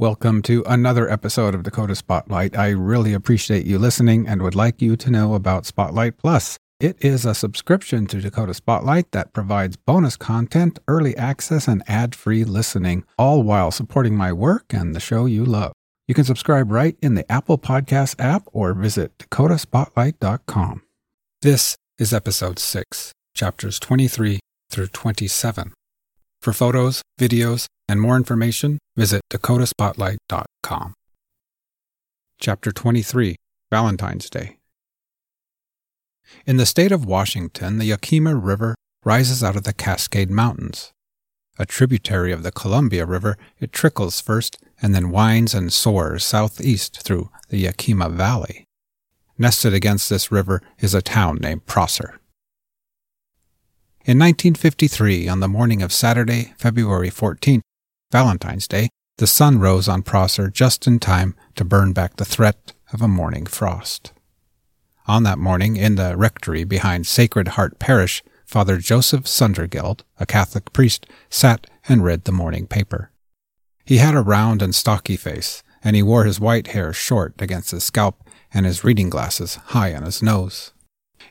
Welcome to another episode of Dakota Spotlight. I really appreciate you listening and would like you to know about Spotlight Plus. It is a subscription to Dakota Spotlight that provides bonus content, early access, and ad free listening, all while supporting my work and the show you love. You can subscribe right in the Apple Podcast app or visit dakotaspotlight.com. This is episode 6, chapters 23 through 27. For photos, videos, and more information, visit dakotaspotlight.com. Chapter 23 Valentine's Day. In the state of Washington, the Yakima River rises out of the Cascade Mountains. A tributary of the Columbia River, it trickles first and then winds and soars southeast through the Yakima Valley. Nested against this river is a town named Prosser. In 1953, on the morning of Saturday, February 14th, Valentine's Day, the sun rose on Prosser just in time to burn back the threat of a morning frost. On that morning, in the rectory behind Sacred Heart Parish, Father Joseph Sundergeld, a Catholic priest, sat and read the morning paper. He had a round and stocky face, and he wore his white hair short against his scalp and his reading glasses high on his nose.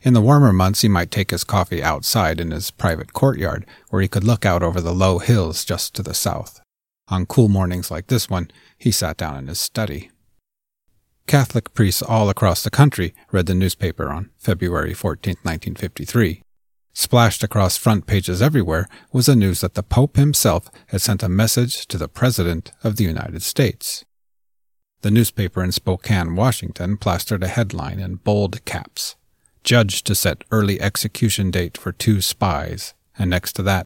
In the warmer months, he might take his coffee outside in his private courtyard, where he could look out over the low hills just to the south. On cool mornings like this one, he sat down in his study. Catholic priests all across the country read the newspaper on February 14, 1953. Splashed across front pages everywhere was the news that the Pope himself had sent a message to the President of the United States. The newspaper in Spokane, Washington, plastered a headline in bold caps Judge to set early execution date for two spies, and next to that,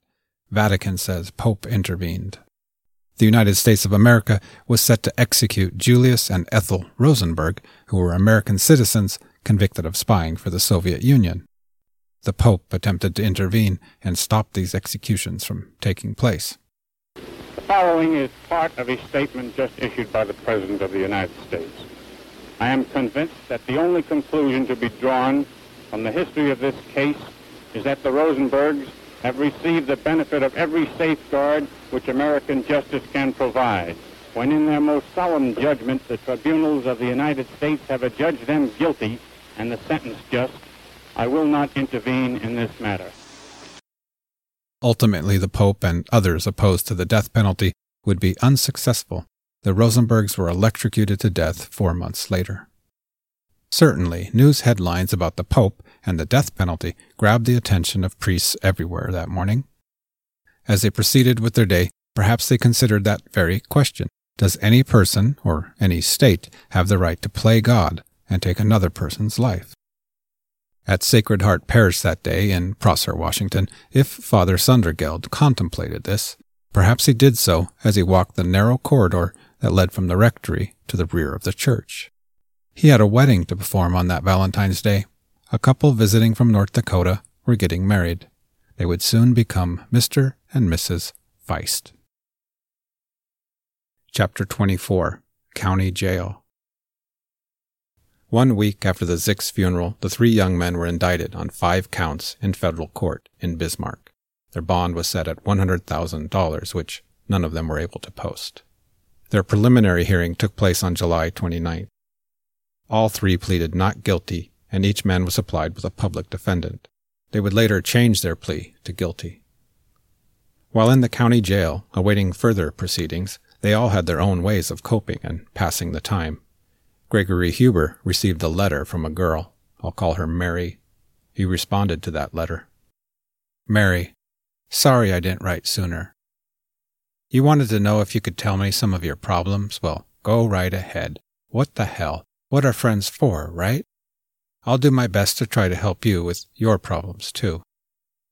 Vatican says Pope intervened. The United States of America was set to execute Julius and Ethel Rosenberg, who were American citizens convicted of spying for the Soviet Union. The Pope attempted to intervene and stop these executions from taking place. The following is part of a statement just issued by the President of the United States. I am convinced that the only conclusion to be drawn from the history of this case is that the Rosenbergs have received the benefit of every safeguard which American justice can provide. When in their most solemn judgment the tribunals of the United States have adjudged them guilty and the sentence just, I will not intervene in this matter. Ultimately, the Pope and others opposed to the death penalty would be unsuccessful. The Rosenbergs were electrocuted to death four months later. Certainly, news headlines about the Pope and the death penalty grabbed the attention of priests everywhere that morning. As they proceeded with their day, perhaps they considered that very question Does any person or any state have the right to play God and take another person's life? At Sacred Heart Parish that day in Prosser, Washington, if Father Sundergeld contemplated this, perhaps he did so as he walked the narrow corridor that led from the rectory to the rear of the church. He had a wedding to perform on that Valentine's Day. A couple visiting from North Dakota were getting married. They would soon become Mr. and Mrs. Feist. Chapter 24 County Jail One week after the Zicks funeral, the three young men were indicted on five counts in federal court in Bismarck. Their bond was set at $100,000, which none of them were able to post. Their preliminary hearing took place on July 29th. All three pleaded not guilty, and each man was supplied with a public defendant. They would later change their plea to guilty. While in the county jail, awaiting further proceedings, They all had their own ways of coping and passing the time. Gregory Huber received a letter from a girl. I'll call her Mary. He responded to that letter. Mary, sorry I didn't write sooner. You wanted to know if you could tell me some of your problems? Well, go right ahead. What the hell? What are friends for, right? I'll do my best to try to help you with your problems, too.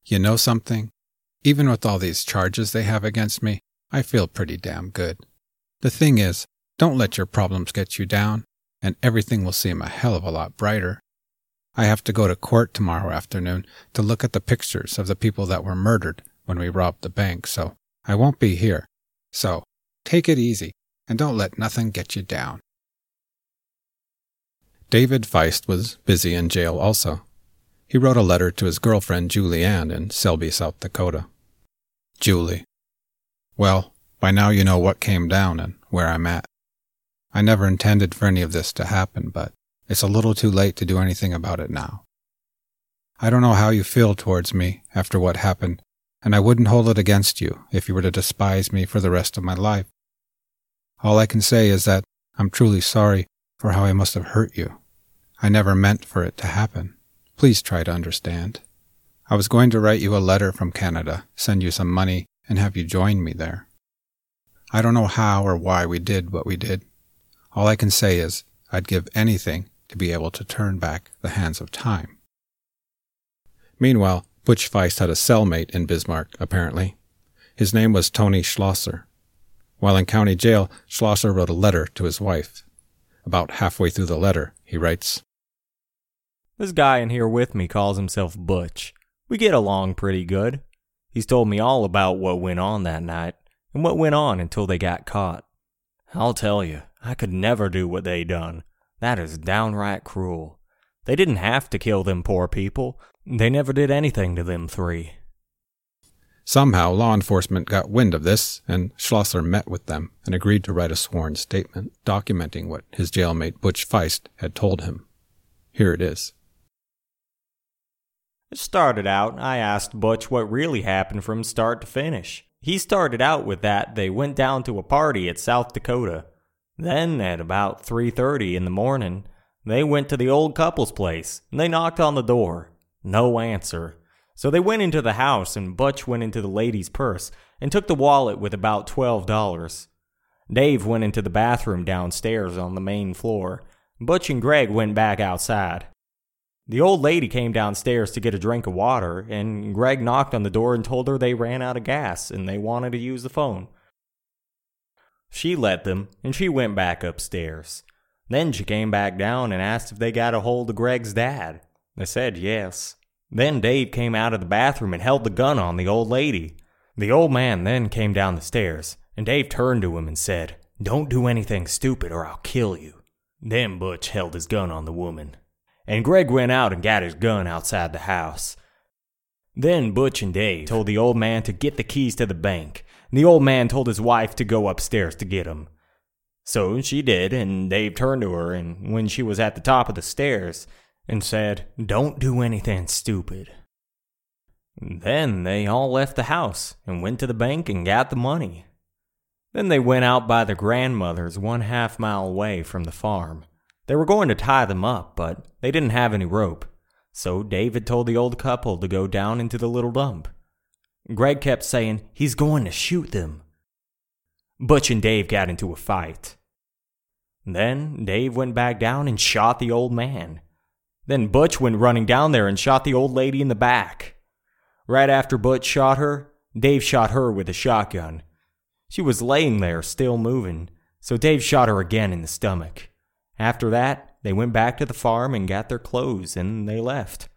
You know something? Even with all these charges they have against me, I feel pretty damn good. The thing is, don't let your problems get you down, and everything will seem a hell of a lot brighter. I have to go to court tomorrow afternoon to look at the pictures of the people that were murdered when we robbed the bank, so I won't be here. So, take it easy, and don't let nothing get you down. David Feist was busy in jail also. He wrote a letter to his girlfriend Julie Ann in Selby, South Dakota. Julie. Well, by now you know what came down and where I'm at. I never intended for any of this to happen, but it's a little too late to do anything about it now. I don't know how you feel towards me after what happened, and I wouldn't hold it against you if you were to despise me for the rest of my life. All I can say is that I'm truly sorry for how I must have hurt you. I never meant for it to happen. Please try to understand. I was going to write you a letter from Canada, send you some money, and have you join me there. I don't know how or why we did what we did. All I can say is I'd give anything to be able to turn back the hands of time. Meanwhile, Butch Feist had a cellmate in Bismarck, apparently. His name was Tony Schlosser. While in county jail, Schlosser wrote a letter to his wife. About halfway through the letter, he writes, this guy in here with me calls himself Butch. We get along pretty good. He's told me all about what went on that night and what went on until they got caught. I'll tell you, I could never do what they done. That is downright cruel. They didn't have to kill them poor people. They never did anything to them three. Somehow, law enforcement got wind of this, and Schlosser met with them and agreed to write a sworn statement documenting what his jailmate Butch Feist had told him. Here it is. It started out, I asked Butch what really happened from start to finish. He started out with that they went down to a party at South Dakota. Then, at about 3.30 in the morning, they went to the old couple's place, and they knocked on the door. No answer. So they went into the house, and Butch went into the lady's purse and took the wallet with about $12. Dave went into the bathroom downstairs on the main floor. Butch and Greg went back outside. The old lady came downstairs to get a drink of water, and Greg knocked on the door and told her they ran out of gas and they wanted to use the phone. She let them, and she went back upstairs. Then she came back down and asked if they got a hold of Greg's dad. They said yes. Then Dave came out of the bathroom and held the gun on the old lady. The old man then came down the stairs, and Dave turned to him and said, Don't do anything stupid or I'll kill you. Then Butch held his gun on the woman and Greg went out and got his gun outside the house. Then Butch and Dave told the old man to get the keys to the bank, and the old man told his wife to go upstairs to get 'em. So she did, and Dave turned to her, and when she was at the top of the stairs, and said, Don't do anything stupid. Then they all left the house and went to the bank and got the money. Then they went out by the grandmother's one half mile away from the farm. They were going to tie them up, but they didn't have any rope. So David told the old couple to go down into the little dump. Greg kept saying, He's going to shoot them. Butch and Dave got into a fight. Then Dave went back down and shot the old man. Then Butch went running down there and shot the old lady in the back. Right after Butch shot her, Dave shot her with a shotgun. She was laying there, still moving, so Dave shot her again in the stomach. After that, they went back to the farm and got their clothes, and they left.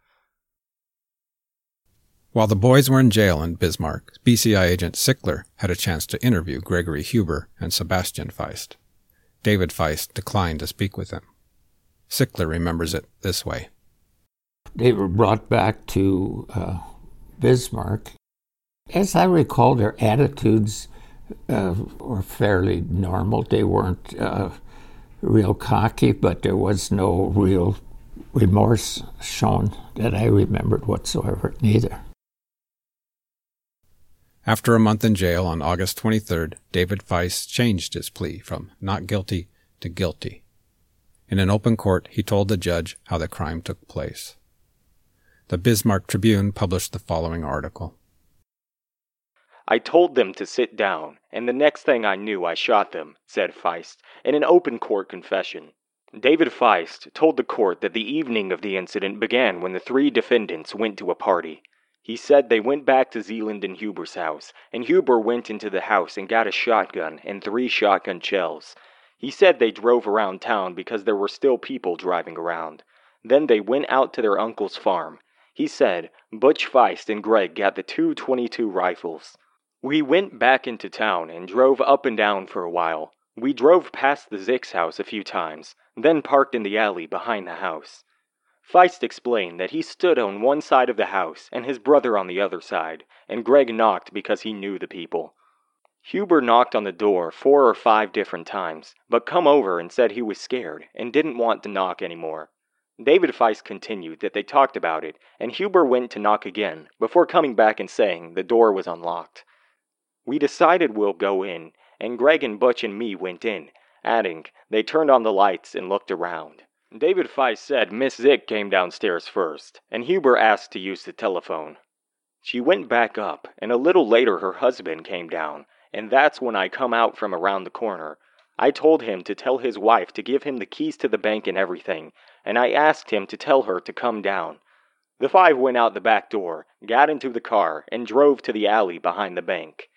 While the boys were in jail in Bismarck, BCI agent Sickler had a chance to interview Gregory Huber and Sebastian Feist. David Feist declined to speak with them. Sickler remembers it this way. They were brought back to uh, Bismarck. As I recall, their attitudes uh, were fairly normal. They weren't uh, real cocky, but there was no real remorse shown that I remembered whatsoever, neither. After a month in jail on August 23rd, David Feist changed his plea from not guilty to guilty. In an open court, he told the judge how the crime took place. The Bismarck Tribune published the following article. I told them to sit down, and the next thing I knew, I shot them, said Feist, in an open court confession. David Feist told the court that the evening of the incident began when the three defendants went to a party. He said they went back to Zeeland and Huber's house, and Huber went into the house and got a shotgun and three shotgun shells. He said they drove around town because there were still people driving around. Then they went out to their uncle's farm. He said Butch Feist and Greg got the two 22 rifles. We went back into town and drove up and down for a while. We drove past the Zicks house a few times, then parked in the alley behind the house. Feist explained that he stood on one side of the house and his brother on the other side, and Greg knocked because he knew the people. Huber knocked on the door four or five different times, but come over and said he was scared and didn't want to knock anymore. David Feist continued that they talked about it, and Huber went to knock again before coming back and saying the door was unlocked. We decided we'll go in, and Greg and Butch and me went in, adding they turned on the lights and looked around. David Feist said Miss Zick came downstairs first, and Huber asked to use the telephone. She went back up, and a little later her husband came down, and that's when I come out from around the corner. I told him to tell his wife to give him the keys to the bank and everything, and I asked him to tell her to come down. The five went out the back door, got into the car, and drove to the alley behind the bank.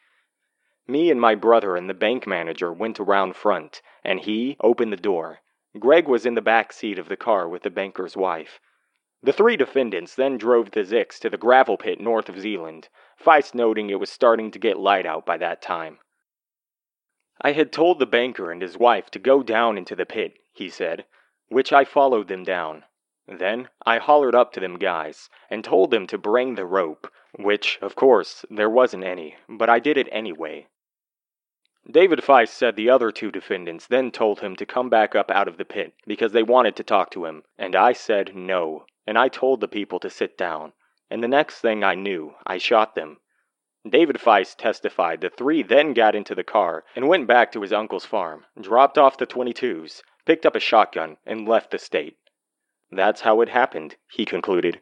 Me and my brother and the bank manager went around front, and he opened the door. Greg was in the back seat of the car with the banker's wife. The three defendants then drove the Zicks to the gravel pit north of Zeeland, Feist noting it was starting to get light out by that time. I had told the banker and his wife to go down into the pit, he said, which I followed them down. Then I hollered up to them guys and told them to bring the rope, which, of course, there wasn't any, but I did it anyway. David Feist said the other two defendants then told him to come back up out of the pit because they wanted to talk to him, and I said no, and I told the people to sit down, and the next thing I knew, I shot them. David Feist testified the three then got into the car and went back to his uncle's farm, dropped off the 22s, picked up a shotgun, and left the state. That's how it happened, he concluded.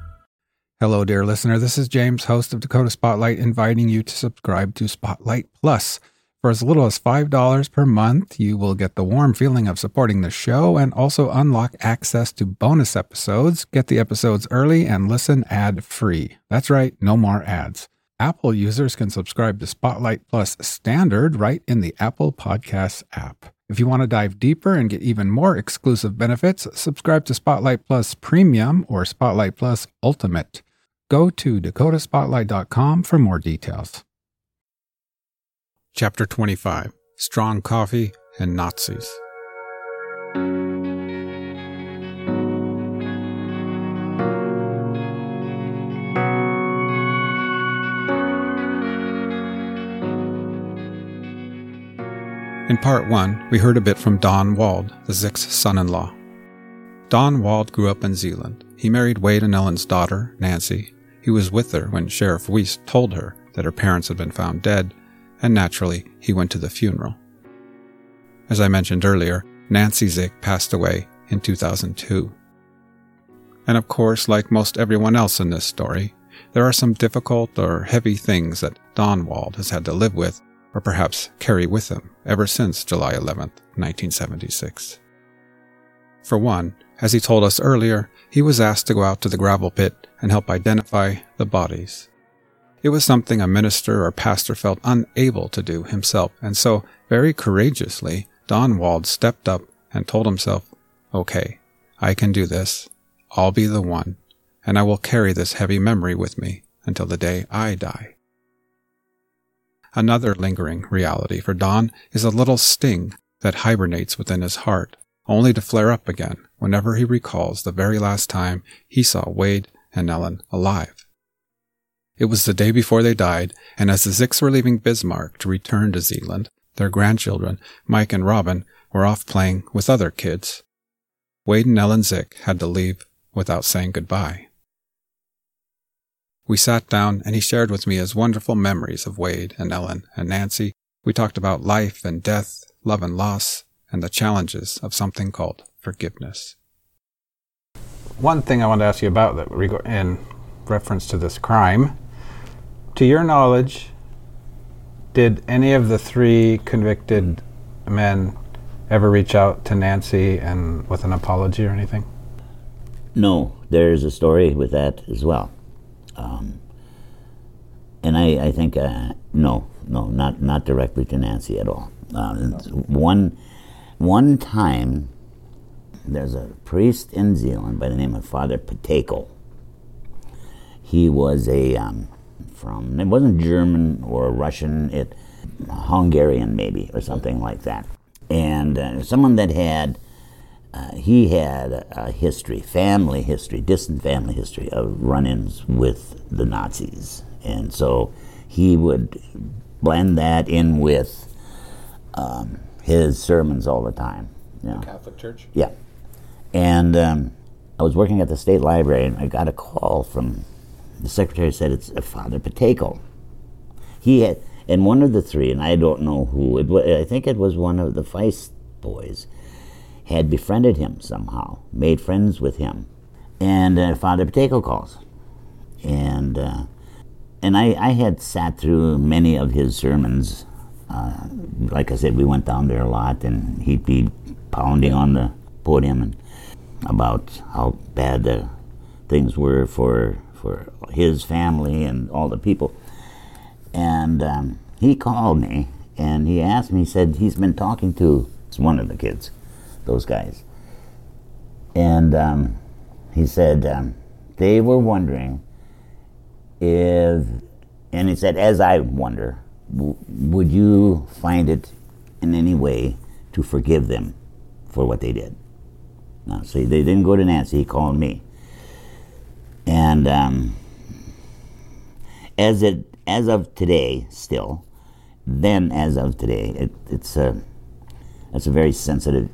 Hello, dear listener. This is James, host of Dakota Spotlight, inviting you to subscribe to Spotlight Plus. For as little as $5 per month, you will get the warm feeling of supporting the show and also unlock access to bonus episodes, get the episodes early, and listen ad free. That's right, no more ads. Apple users can subscribe to Spotlight Plus Standard right in the Apple Podcasts app. If you want to dive deeper and get even more exclusive benefits, subscribe to Spotlight Plus Premium or Spotlight Plus Ultimate. Go to dakotaspotlight.com for more details. Chapter 25 Strong Coffee and Nazis. In part one, we heard a bit from Don Wald, the Zick's son in law. Don Wald grew up in Zeeland. He married Wade and Ellen's daughter, Nancy. He was with her when Sheriff Weiss told her that her parents had been found dead, and naturally, he went to the funeral. As I mentioned earlier, Nancy Zick passed away in 2002. And of course, like most everyone else in this story, there are some difficult or heavy things that Don Wald has had to live with or perhaps carry with him ever since July 11, 1976. For one, as he told us earlier, he was asked to go out to the gravel pit and help identify the bodies. It was something a minister or pastor felt unable to do himself, and so, very courageously, Don Wald stepped up and told himself, Okay, I can do this. I'll be the one, and I will carry this heavy memory with me until the day I die. Another lingering reality for Don is a little sting that hibernates within his heart, only to flare up again whenever he recalls the very last time he saw Wade and Ellen alive. It was the day before they died, and as the Zicks were leaving Bismarck to return to Zeeland, their grandchildren, Mike and Robin, were off playing with other kids. Wade and Ellen Zick had to leave without saying goodbye. We sat down and he shared with me his wonderful memories of Wade and Ellen and Nancy. We talked about life and death, love and loss, and the challenges of something called forgiveness. One thing I want to ask you about that in reference to this crime, to your knowledge, did any of the three convicted men ever reach out to Nancy and with an apology or anything? No, there's a story with that as well. Um, and I, I think uh, no, no, not not directly to Nancy at all. Uh, one one time, there's a priest in Zeeland by the name of Father Pateko. He was a um, from it wasn't German or Russian, it Hungarian maybe or something like that, and uh, someone that had uh, he had a, a, history, family history, distant family history of run-ins with the Nazis, and so he would blend that in with um, his sermons all the time. You know. Catholic Church. Yeah, and um, I was working at the state library, and I got a call from the secretary. Said it's Father Pateko. He had, and one of the three, and I don't know who. It was, I think it was one of the Feist boys had befriended him somehow, made friends with him. And uh, Father Pateko calls. And, uh, and I, I had sat through many of his sermons. Uh, like I said, we went down there a lot, and he'd be pounding on the podium and about how bad the things were for for his family and all the people. And um, he called me and he asked me. He said he's been talking to one of the kids, those guys. And um, he said um, they were wondering if, and he said, as I wonder, w- would you find it in any way to forgive them for what they did? Now, see, they didn't go to Nancy, he called me. And um, as it as of today, still, then as of today, it, it's a it's a very sensitive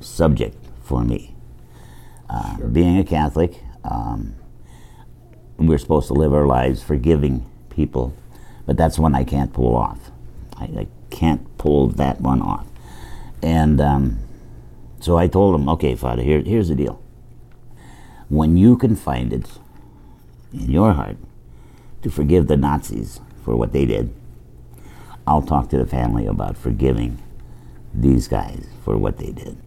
subject for me. Uh, sure. Being a Catholic, um, we're supposed to live our lives forgiving people, but that's one I can't pull off. I, I can't pull that one off. And um, so I told him, okay, Father, here, here's the deal. When you can find it in your heart to forgive the Nazis for what they did, I'll talk to the family about forgiving these guys for what they did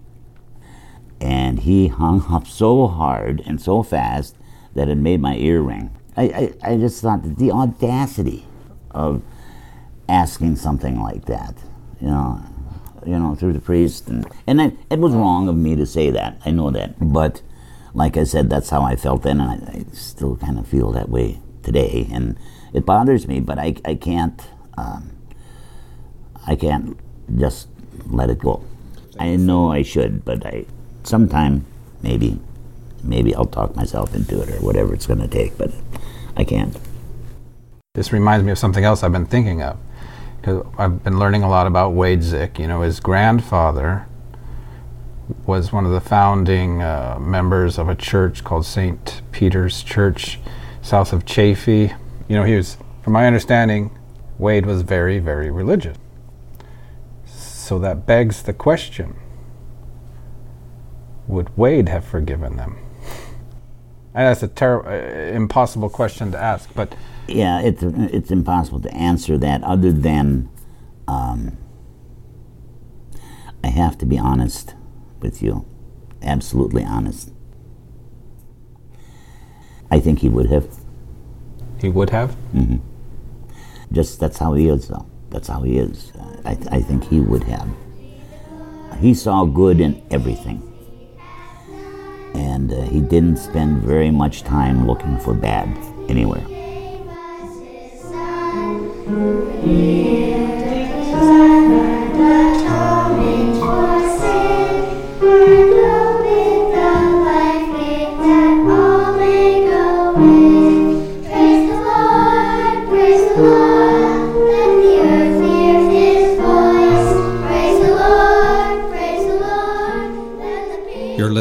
and he hung up so hard and so fast that it made my ear ring. I, I, I just thought that the audacity of asking something like that, you know, you know, through the priest, and and it, it was wrong of me to say that. I know that, but like I said, that's how I felt then, and I, I still kind of feel that way today, and it bothers me. But I I can't um, I can't just let it go. I know I should, but I sometime maybe maybe I'll talk myself into it or whatever it's going to take, but I can't. This reminds me of something else I've been thinking of because I've been learning a lot about Wade Zick. You know, his grandfather was one of the founding uh, members of a church called St. Peter's Church south of Chaffee. You know, he was, from my understanding, Wade was very, very religious. So that begs the question would Wade have forgiven them? And that's a terrible, uh, impossible question to ask, but yeah, it's it's impossible to answer that. Other than, um, I have to be honest with you, absolutely honest. I think he would have. He would have. Mm-hmm. Just that's how he is, though. That's how he is. I, th- I think he would have. He saw good in everything and uh, he didn't spend very much time looking for bad anywhere.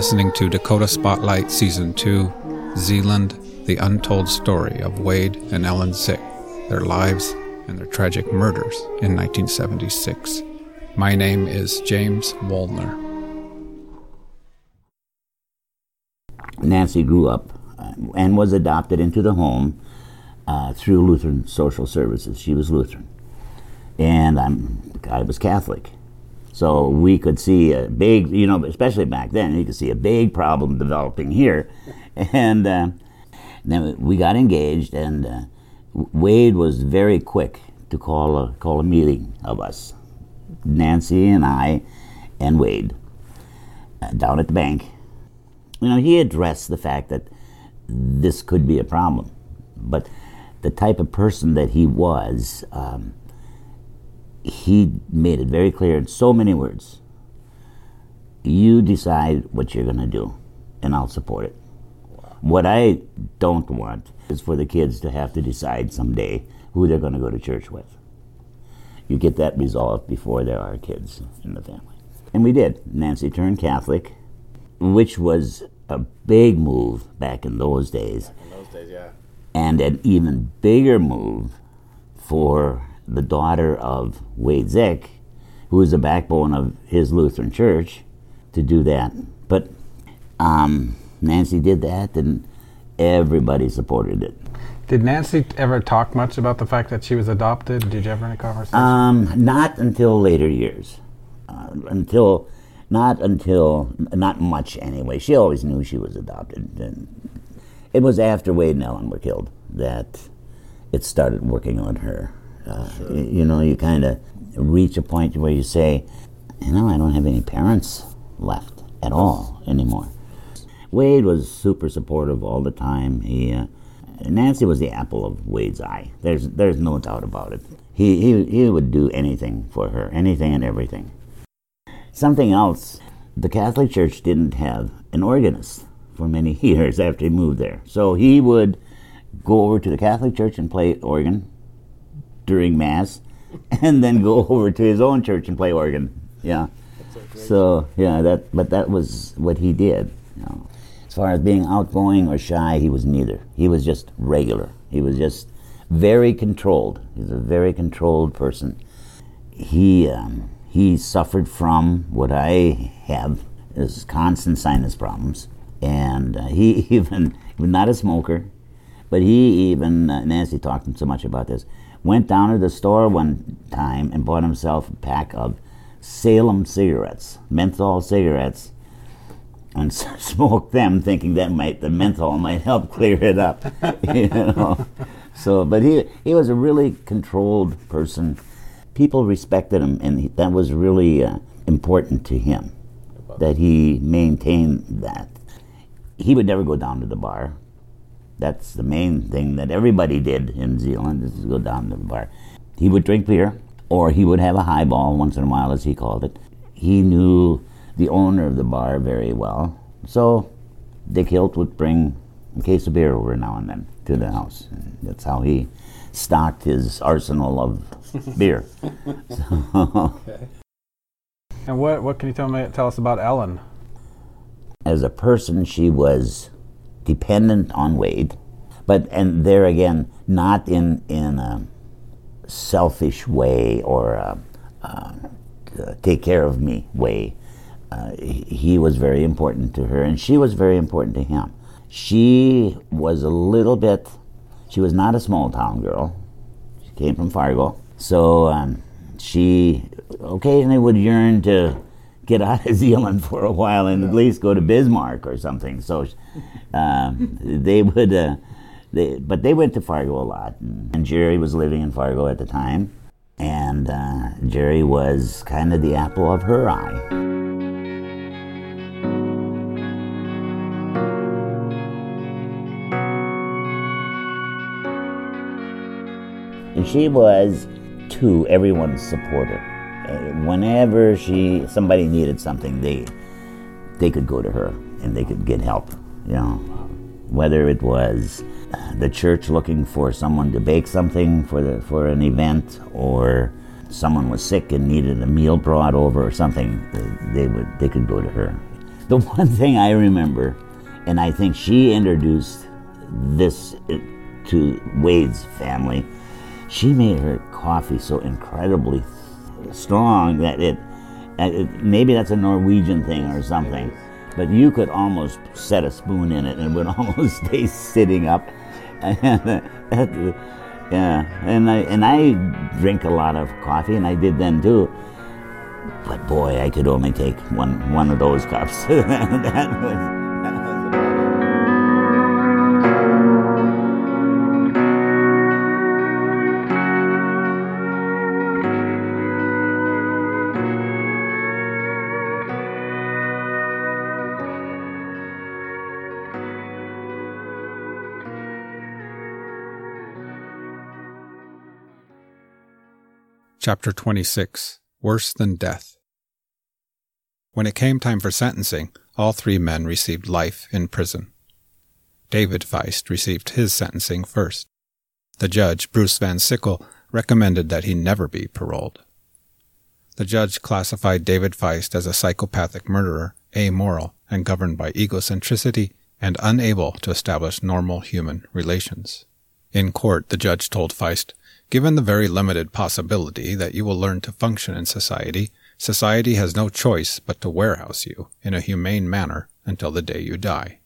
Listening to Dakota Spotlight Season 2 Zeeland, The Untold Story of Wade and Ellen Zick, Their Lives and Their Tragic Murders in 1976. My name is James Wolner. Nancy grew up uh, and was adopted into the home uh, through Lutheran Social Services. She was Lutheran. And I'm, I was Catholic. So we could see a big, you know, especially back then, you could see a big problem developing here. And uh, then we got engaged, and uh, Wade was very quick to call a, call a meeting of us, Nancy and I and Wade, uh, down at the bank. You know, he addressed the fact that this could be a problem, but the type of person that he was, um, he made it very clear in so many words. You decide what you're going to do, and I'll support it. What I don't want is for the kids to have to decide someday who they're going to go to church with. You get that resolved before there are kids in the family. And we did. Nancy turned Catholic, which was a big move back in those days. In those days, yeah. And an even bigger move for the daughter of Wade Zick, who is the backbone of his Lutheran church, to do that. But um, Nancy did that, and everybody supported it. Did Nancy ever talk much about the fact that she was adopted? Did you ever have any conversation? Um, not until later years. Uh, until, not until, not much anyway. She always knew she was adopted. And it was after Wade and Ellen were killed that it started working on her. Uh, sure. you, you know, you kind of reach a point where you say, you know, I don't have any parents left at all anymore. Wade was super supportive all the time. He, uh, Nancy was the apple of Wade's eye. There's, there's no doubt about it. He, he, he would do anything for her, anything and everything. Something else, the Catholic Church didn't have an organist for many years after he moved there. So he would go over to the Catholic Church and play organ during Mass, and then go over to his own church and play organ. Yeah. So yeah, that but that was what he did. You know. As far as being outgoing or shy, he was neither. He was just regular. He was just very controlled. He's a very controlled person. He um, he suffered from what I have is constant sinus problems, and uh, he even not a smoker, but he even uh, Nancy talked so much about this. Went down to the store one time and bought himself a pack of Salem cigarettes, menthol cigarettes, and smoked them, thinking that might the menthol might help clear it up. you know, so but he he was a really controlled person. People respected him, and he, that was really uh, important to him that he maintained that. He would never go down to the bar. That's the main thing that everybody did in Zeeland is to go down to the bar. He would drink beer, or he would have a highball once in a while, as he called it. He knew the owner of the bar very well. So Dick Hilt would bring a case of beer over now and then to the house. And that's how he stocked his arsenal of beer. So. Okay. And what, what can you tell me tell us about Ellen? As a person, she was dependent on Wade, but and there again, not in in a selfish way or a, uh, take care of me way uh, he was very important to her, and she was very important to him. She was a little bit, she was not a small town girl. She came from Fargo. So um, she occasionally would yearn to get out of Zeeland for a while and at least go to Bismarck or something. So um, they would, uh, they, but they went to Fargo a lot. And Jerry was living in Fargo at the time. And uh, Jerry was kind of the apple of her eye. And she was, to everyone's supporter. Whenever she somebody needed something, they they could go to her and they could get help. You know, whether it was the church looking for someone to bake something for the for an event, or someone was sick and needed a meal brought over or something, they would they could go to her. The one thing I remember, and I think she introduced this uh, to Wade's family, she made her coffee so incredibly strong that it, it maybe that's a Norwegian thing or something, but you could almost set a spoon in it and it would almost stay sitting up. yeah, and I and I drink a lot of coffee, and I did then too. But boy, I could only take one one of those cups. that was. Chapter 26 Worse Than Death. When it came time for sentencing, all three men received life in prison. David Feist received his sentencing first. The judge, Bruce Van Sickle, recommended that he never be paroled. The judge classified David Feist as a psychopathic murderer, amoral, and governed by egocentricity, and unable to establish normal human relations. In court, the judge told Feist, Given the very limited possibility that you will learn to function in society, society has no choice but to warehouse you in a humane manner until the day you die.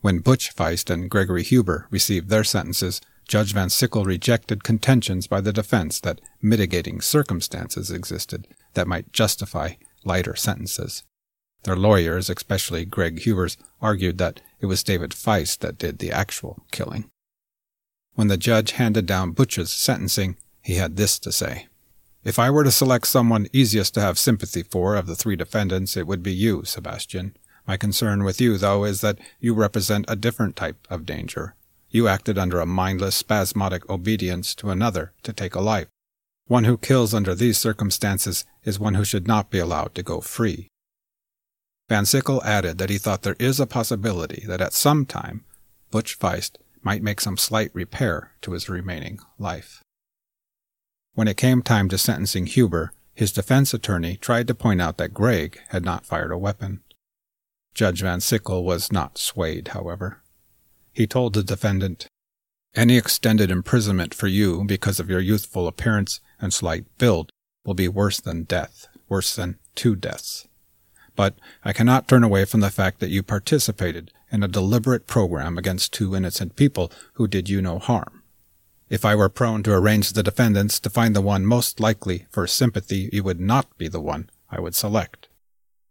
When Butch Feist and Gregory Huber received their sentences, Judge Van Sickle rejected contentions by the defense that mitigating circumstances existed that might justify lighter sentences. Their lawyers, especially Greg Huber's, argued that it was David Feist that did the actual killing. When the judge handed down Butch's sentencing, he had this to say. If I were to select someone easiest to have sympathy for of the three defendants, it would be you, Sebastian. My concern with you, though, is that you represent a different type of danger. You acted under a mindless, spasmodic obedience to another to take a life. One who kills under these circumstances is one who should not be allowed to go free. Van Sickle added that he thought there is a possibility that at some time Butch Feist might make some slight repair to his remaining life. When it came time to sentencing Huber, his defense attorney tried to point out that Gregg had not fired a weapon. Judge Van Sickle was not swayed, however. He told the defendant, Any extended imprisonment for you because of your youthful appearance and slight build will be worse than death, worse than two deaths. But I cannot turn away from the fact that you participated in a deliberate program against two innocent people who did you no harm. If I were prone to arrange the defendants to find the one most likely for sympathy, you would not be the one I would select.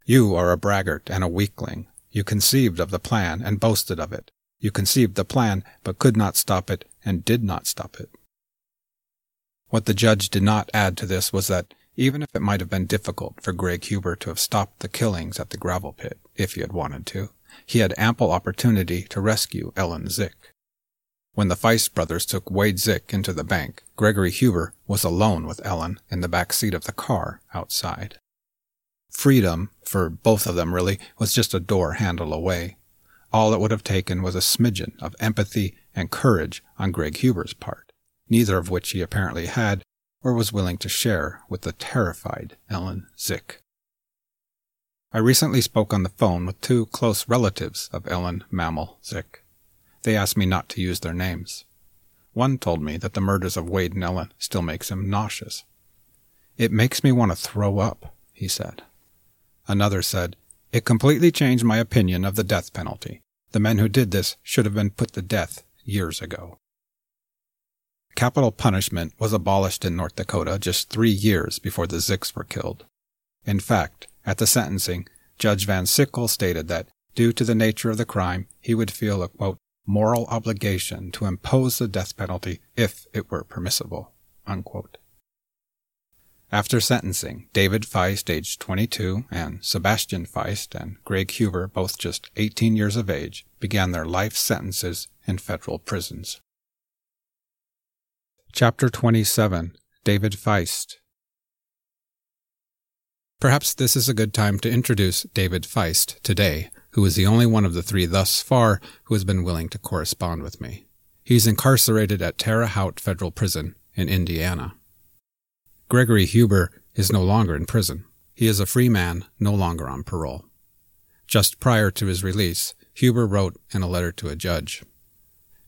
You are a braggart and a weakling. You conceived of the plan and boasted of it. You conceived the plan, but could not stop it and did not stop it. What the judge did not add to this was that even if it might have been difficult for Greg Huber to have stopped the killings at the gravel pit, if he had wanted to, he had ample opportunity to rescue Ellen Zick. When the Feist brothers took Wade Zick into the bank, Gregory Huber was alone with Ellen in the back seat of the car outside. Freedom, for both of them really, was just a door handle away. All it would have taken was a smidgen of empathy and courage on Greg Huber's part, neither of which he apparently had or was willing to share with the terrified Ellen Zick. I recently spoke on the phone with two close relatives of Ellen Mammal Zick. They asked me not to use their names. One told me that the murders of Wade and Ellen still makes him nauseous. It makes me want to throw up, he said. Another said, It completely changed my opinion of the death penalty. The men who did this should have been put to death years ago. Capital punishment was abolished in North Dakota just three years before the Zicks were killed. In fact, at the sentencing, Judge Van Sickle stated that, due to the nature of the crime, he would feel a, quote, moral obligation to impose the death penalty if it were permissible, unquote. After sentencing, David Feist, aged 22, and Sebastian Feist and Greg Huber, both just 18 years of age, began their life sentences in federal prisons. Chapter 27 David Feist Perhaps this is a good time to introduce David Feist today, who is the only one of the three thus far who has been willing to correspond with me. He's incarcerated at Terre Haute Federal Prison in Indiana. Gregory Huber is no longer in prison. He is a free man, no longer on parole. Just prior to his release, Huber wrote in a letter to a judge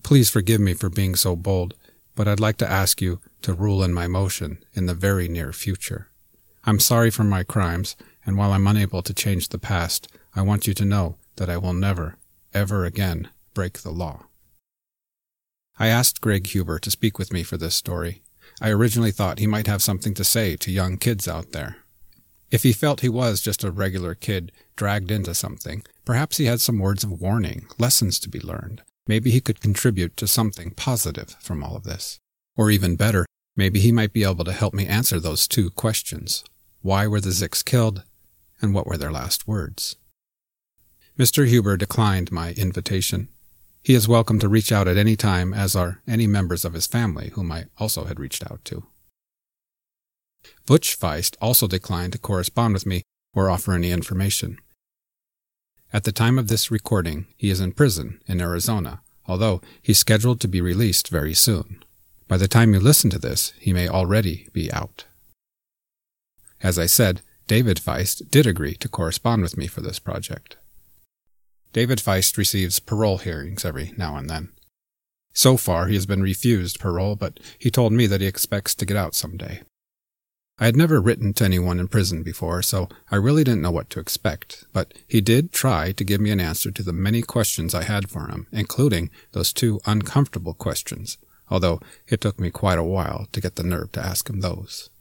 Please forgive me for being so bold, but I'd like to ask you to rule in my motion in the very near future. I'm sorry for my crimes, and while I'm unable to change the past, I want you to know that I will never, ever again break the law. I asked Greg Huber to speak with me for this story. I originally thought he might have something to say to young kids out there. If he felt he was just a regular kid dragged into something, perhaps he had some words of warning, lessons to be learned. Maybe he could contribute to something positive from all of this. Or even better, maybe he might be able to help me answer those two questions. Why were the Zicks killed? And what were their last words? Mr. Huber declined my invitation. He is welcome to reach out at any time, as are any members of his family whom I also had reached out to. Butch Feist also declined to correspond with me or offer any information. At the time of this recording, he is in prison in Arizona, although he's scheduled to be released very soon. By the time you listen to this, he may already be out. As I said, David Feist did agree to correspond with me for this project. David Feist receives parole hearings every now and then. So far, he has been refused parole, but he told me that he expects to get out someday. I had never written to anyone in prison before, so I really didn't know what to expect, but he did try to give me an answer to the many questions I had for him, including those two uncomfortable questions, although it took me quite a while to get the nerve to ask him those.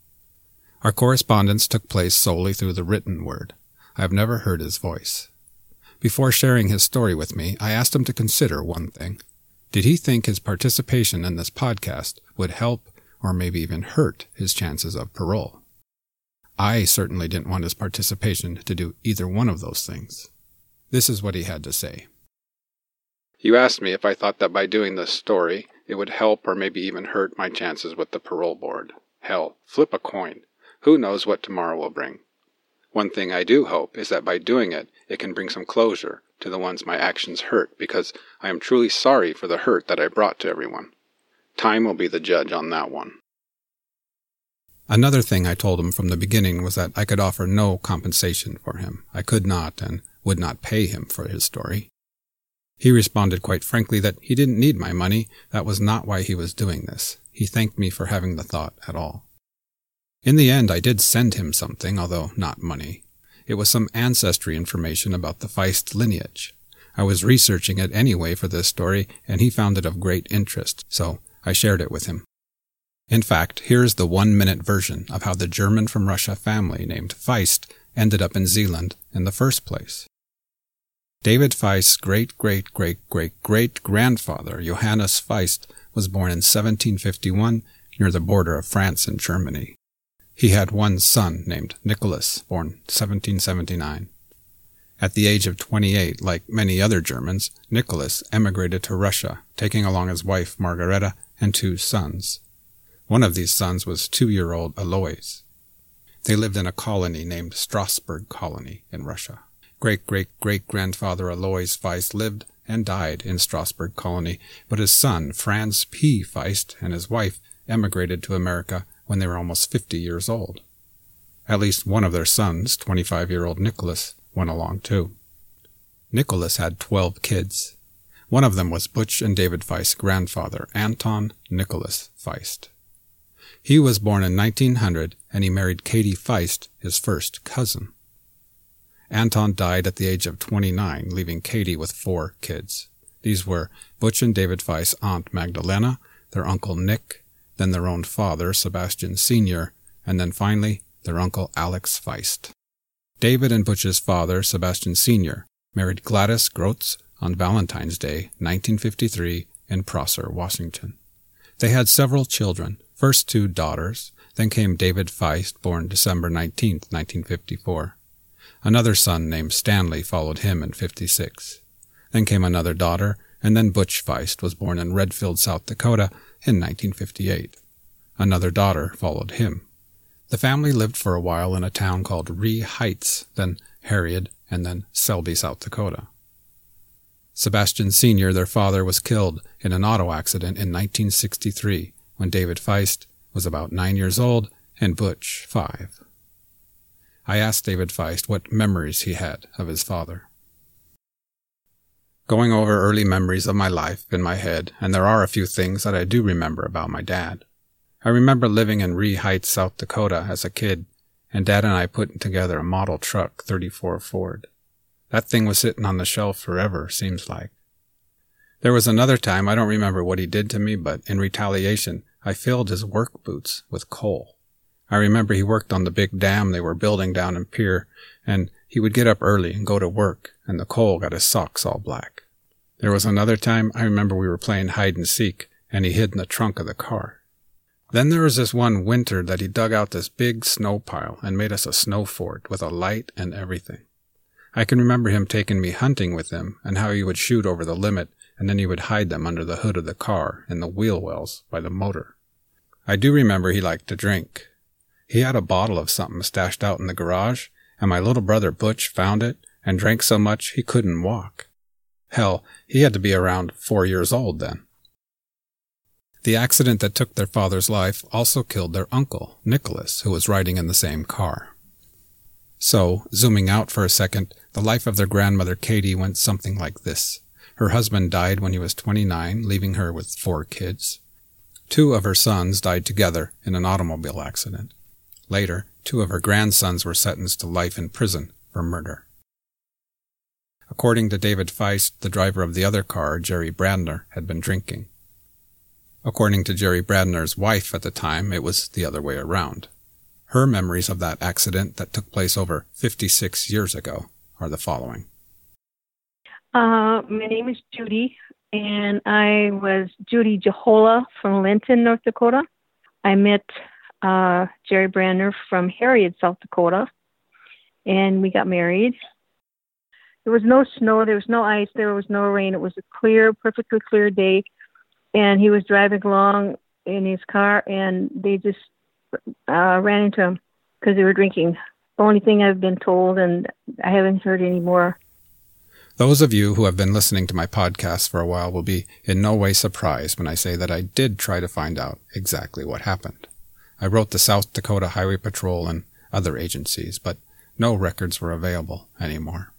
Our correspondence took place solely through the written word. I have never heard his voice. Before sharing his story with me, I asked him to consider one thing. Did he think his participation in this podcast would help or maybe even hurt his chances of parole? I certainly didn't want his participation to do either one of those things. This is what he had to say. You asked me if I thought that by doing this story, it would help or maybe even hurt my chances with the parole board. Hell, flip a coin. Who knows what tomorrow will bring? One thing I do hope is that by doing it, it can bring some closure to the ones my actions hurt because I am truly sorry for the hurt that I brought to everyone. Time will be the judge on that one. Another thing I told him from the beginning was that I could offer no compensation for him. I could not and would not pay him for his story. He responded quite frankly that he didn't need my money. That was not why he was doing this. He thanked me for having the thought at all. In the end, I did send him something, although not money. It was some ancestry information about the Feist lineage. I was researching it anyway for this story, and he found it of great interest, so I shared it with him. In fact, here is the one minute version of how the German from Russia family named Feist ended up in Zeeland in the first place. David Feist's great great great great great grandfather, Johannes Feist, was born in 1751 near the border of France and Germany. He had one son named Nicholas, born 1779. At the age of 28, like many other Germans, Nicholas emigrated to Russia, taking along his wife Margareta and two sons. One of these sons was two-year-old Alois. They lived in a colony named Strasbourg Colony in Russia. Great-great-great-grandfather Alois Feist lived and died in Strasbourg Colony, but his son, Franz P. Feist, and his wife emigrated to America when they were almost 50 years old. At least one of their sons, 25 year old Nicholas, went along too. Nicholas had 12 kids. One of them was Butch and David Feist's grandfather, Anton Nicholas Feist. He was born in 1900 and he married Katie Feist, his first cousin. Anton died at the age of 29, leaving Katie with four kids. These were Butch and David Feist's aunt Magdalena, their uncle Nick, then their own father, Sebastian Sr., and then finally their uncle Alex Feist. David and Butch's father, Sebastian Sr., married Gladys Grotz on Valentine's Day, 1953, in Prosser, Washington. They had several children, first two daughters, then came David Feist, born December 19, 1954. Another son named Stanley followed him in 56. Then came another daughter, and then Butch Feist was born in Redfield, South Dakota in 1958. Another daughter followed him. The family lived for a while in a town called Ree Heights, then Harrold, and then Selby, South Dakota. Sebastian Sr., their father, was killed in an auto accident in 1963 when David Feist was about nine years old and Butch five. I asked David Feist what memories he had of his father. Going over early memories of my life in my head, and there are a few things that I do remember about my dad. I remember living in Ree Heights, South Dakota as a kid, and Dad and I putting together a model truck 34 Ford. That thing was sitting on the shelf forever, seems like. There was another time, I don't remember what he did to me, but in retaliation, I filled his work boots with coal. I remember he worked on the big dam they were building down in Pierre, and he would get up early and go to work, and the coal got his socks all black. There was another time I remember we were playing hide and seek, and he hid in the trunk of the car. Then there was this one winter that he dug out this big snow pile and made us a snow fort with a light and everything. I can remember him taking me hunting with him and how he would shoot over the limit and then he would hide them under the hood of the car in the wheel wells by the motor. I do remember he liked to drink. He had a bottle of something stashed out in the garage, and my little brother Butch found it and drank so much he couldn't walk. Hell, he had to be around four years old then. The accident that took their father's life also killed their uncle, Nicholas, who was riding in the same car. So, zooming out for a second, the life of their grandmother Katie went something like this. Her husband died when he was 29, leaving her with four kids. Two of her sons died together in an automobile accident. Later, two of her grandsons were sentenced to life in prison for murder. According to David Feist, the driver of the other car, Jerry Bradner, had been drinking. According to Jerry Bradner's wife at the time, it was the other way around. Her memories of that accident that took place over 56 years ago are the following. Uh, my name is Judy, and I was Judy Jahola from Linton, North Dakota. I met uh, Jerry Brandner from Harrold, South Dakota, and we got married. There was no snow, there was no ice, there was no rain. It was a clear, perfectly clear day, and he was driving along in his car, and they just uh, ran into him because they were drinking. The only thing I've been told, and I haven't heard any more. Those of you who have been listening to my podcast for a while will be in no way surprised when I say that I did try to find out exactly what happened. I wrote the South Dakota Highway Patrol and other agencies, but no records were available anymore.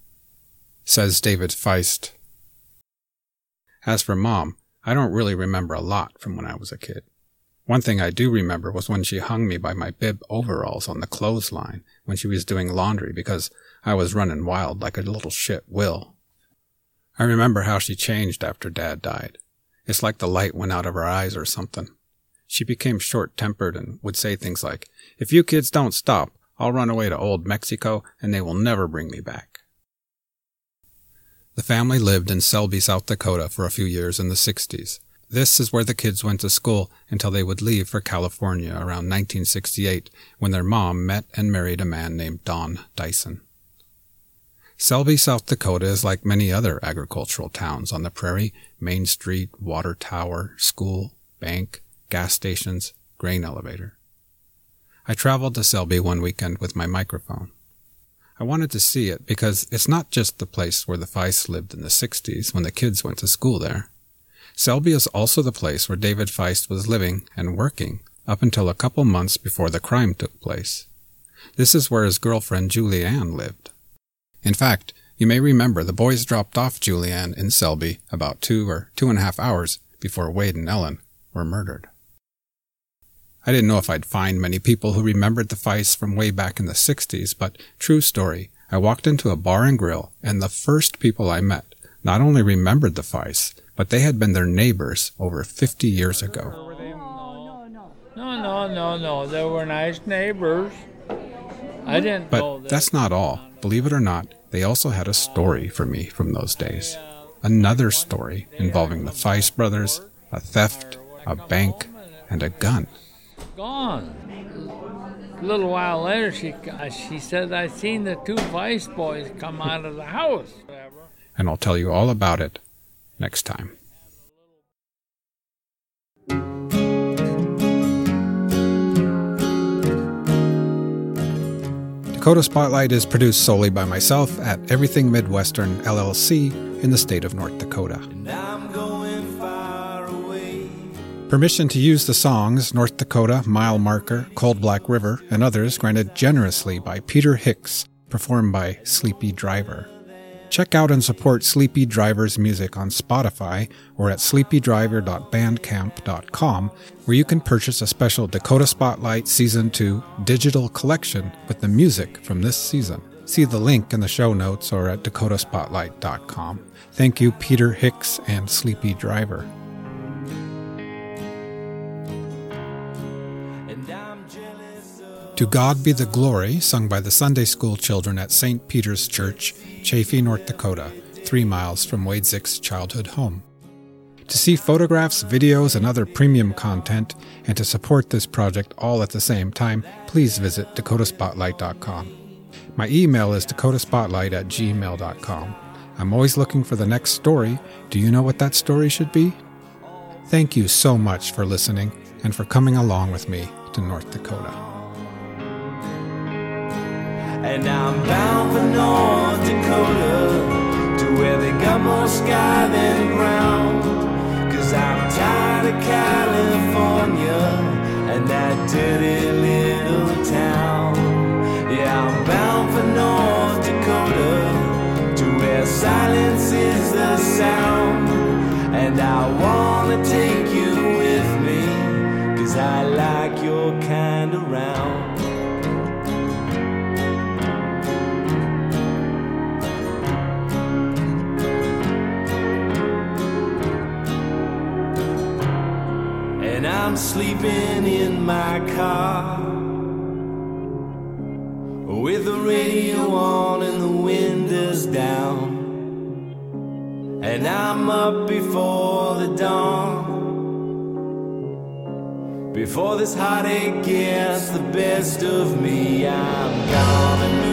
Says David Feist. As for mom, I don't really remember a lot from when I was a kid. One thing I do remember was when she hung me by my bib overalls on the clothesline when she was doing laundry because I was running wild like a little shit will I remember how she changed after Dad died. It's like the light went out of her eyes or something. She became short tempered and would say things like, If you kids don't stop, I'll run away to old Mexico and they will never bring me back. The family lived in Selby, South Dakota for a few years in the 60s. This is where the kids went to school until they would leave for California around 1968 when their mom met and married a man named Don Dyson. Selby, South Dakota is like many other agricultural towns on the prairie Main Street, water tower, school, bank, gas stations, grain elevator. I traveled to Selby one weekend with my microphone. I wanted to see it because it's not just the place where the Feist lived in the 60s when the kids went to school there. Selby is also the place where David Feist was living and working up until a couple months before the crime took place. This is where his girlfriend Julie Ann lived. In fact, you may remember the boys dropped off Julianne in Selby about two or two and a half hours before Wade and Ellen were murdered. I didn't know if I'd find many people who remembered the Feist from way back in the 60s, but true story, I walked into a bar and grill, and the first people I met not only remembered the Feist, but they had been their neighbors over 50 years ago. No, no, no, no. No. They were nice neighbors. I didn't But that's not all. Believe it or not, they also had a story for me from those days. Another story involving the Feist brothers, a theft, a bank, and a gun. Gone. A little while later, she uh, she said, "I seen the two Feist boys come out of the house." And I'll tell you all about it next time. Dakota Spotlight is produced solely by myself at Everything Midwestern LLC in the state of North Dakota. Permission to use the songs North Dakota, Mile Marker, Cold Black River, and others granted generously by Peter Hicks, performed by Sleepy Driver. Check out and support Sleepy Driver's music on Spotify or at sleepydriver.bandcamp.com, where you can purchase a special Dakota Spotlight Season 2 digital collection with the music from this season. See the link in the show notes or at dakotaspotlight.com. Thank you, Peter Hicks and Sleepy Driver. To God Be the Glory, sung by the Sunday school children at St. Peter's Church, Chaffee, North Dakota, three miles from Wade Zick's childhood home. To see photographs, videos, and other premium content, and to support this project all at the same time, please visit dakotaspotlight.com. My email is dakotaspotlight at gmail.com. I'm always looking for the next story. Do you know what that story should be? Thank you so much for listening and for coming along with me to North Dakota. And I'm bound for North Dakota to where they got more sky than ground. Cause I'm tired of California and that dirty little town. Yeah, I'm bound for North Dakota to where silence is the sound. And I wanna take you with me, cause I like your kind I'm sleeping in my car with the radio on and the windows down. And I'm up before the dawn. Before this heartache gets the best of me, I'm gone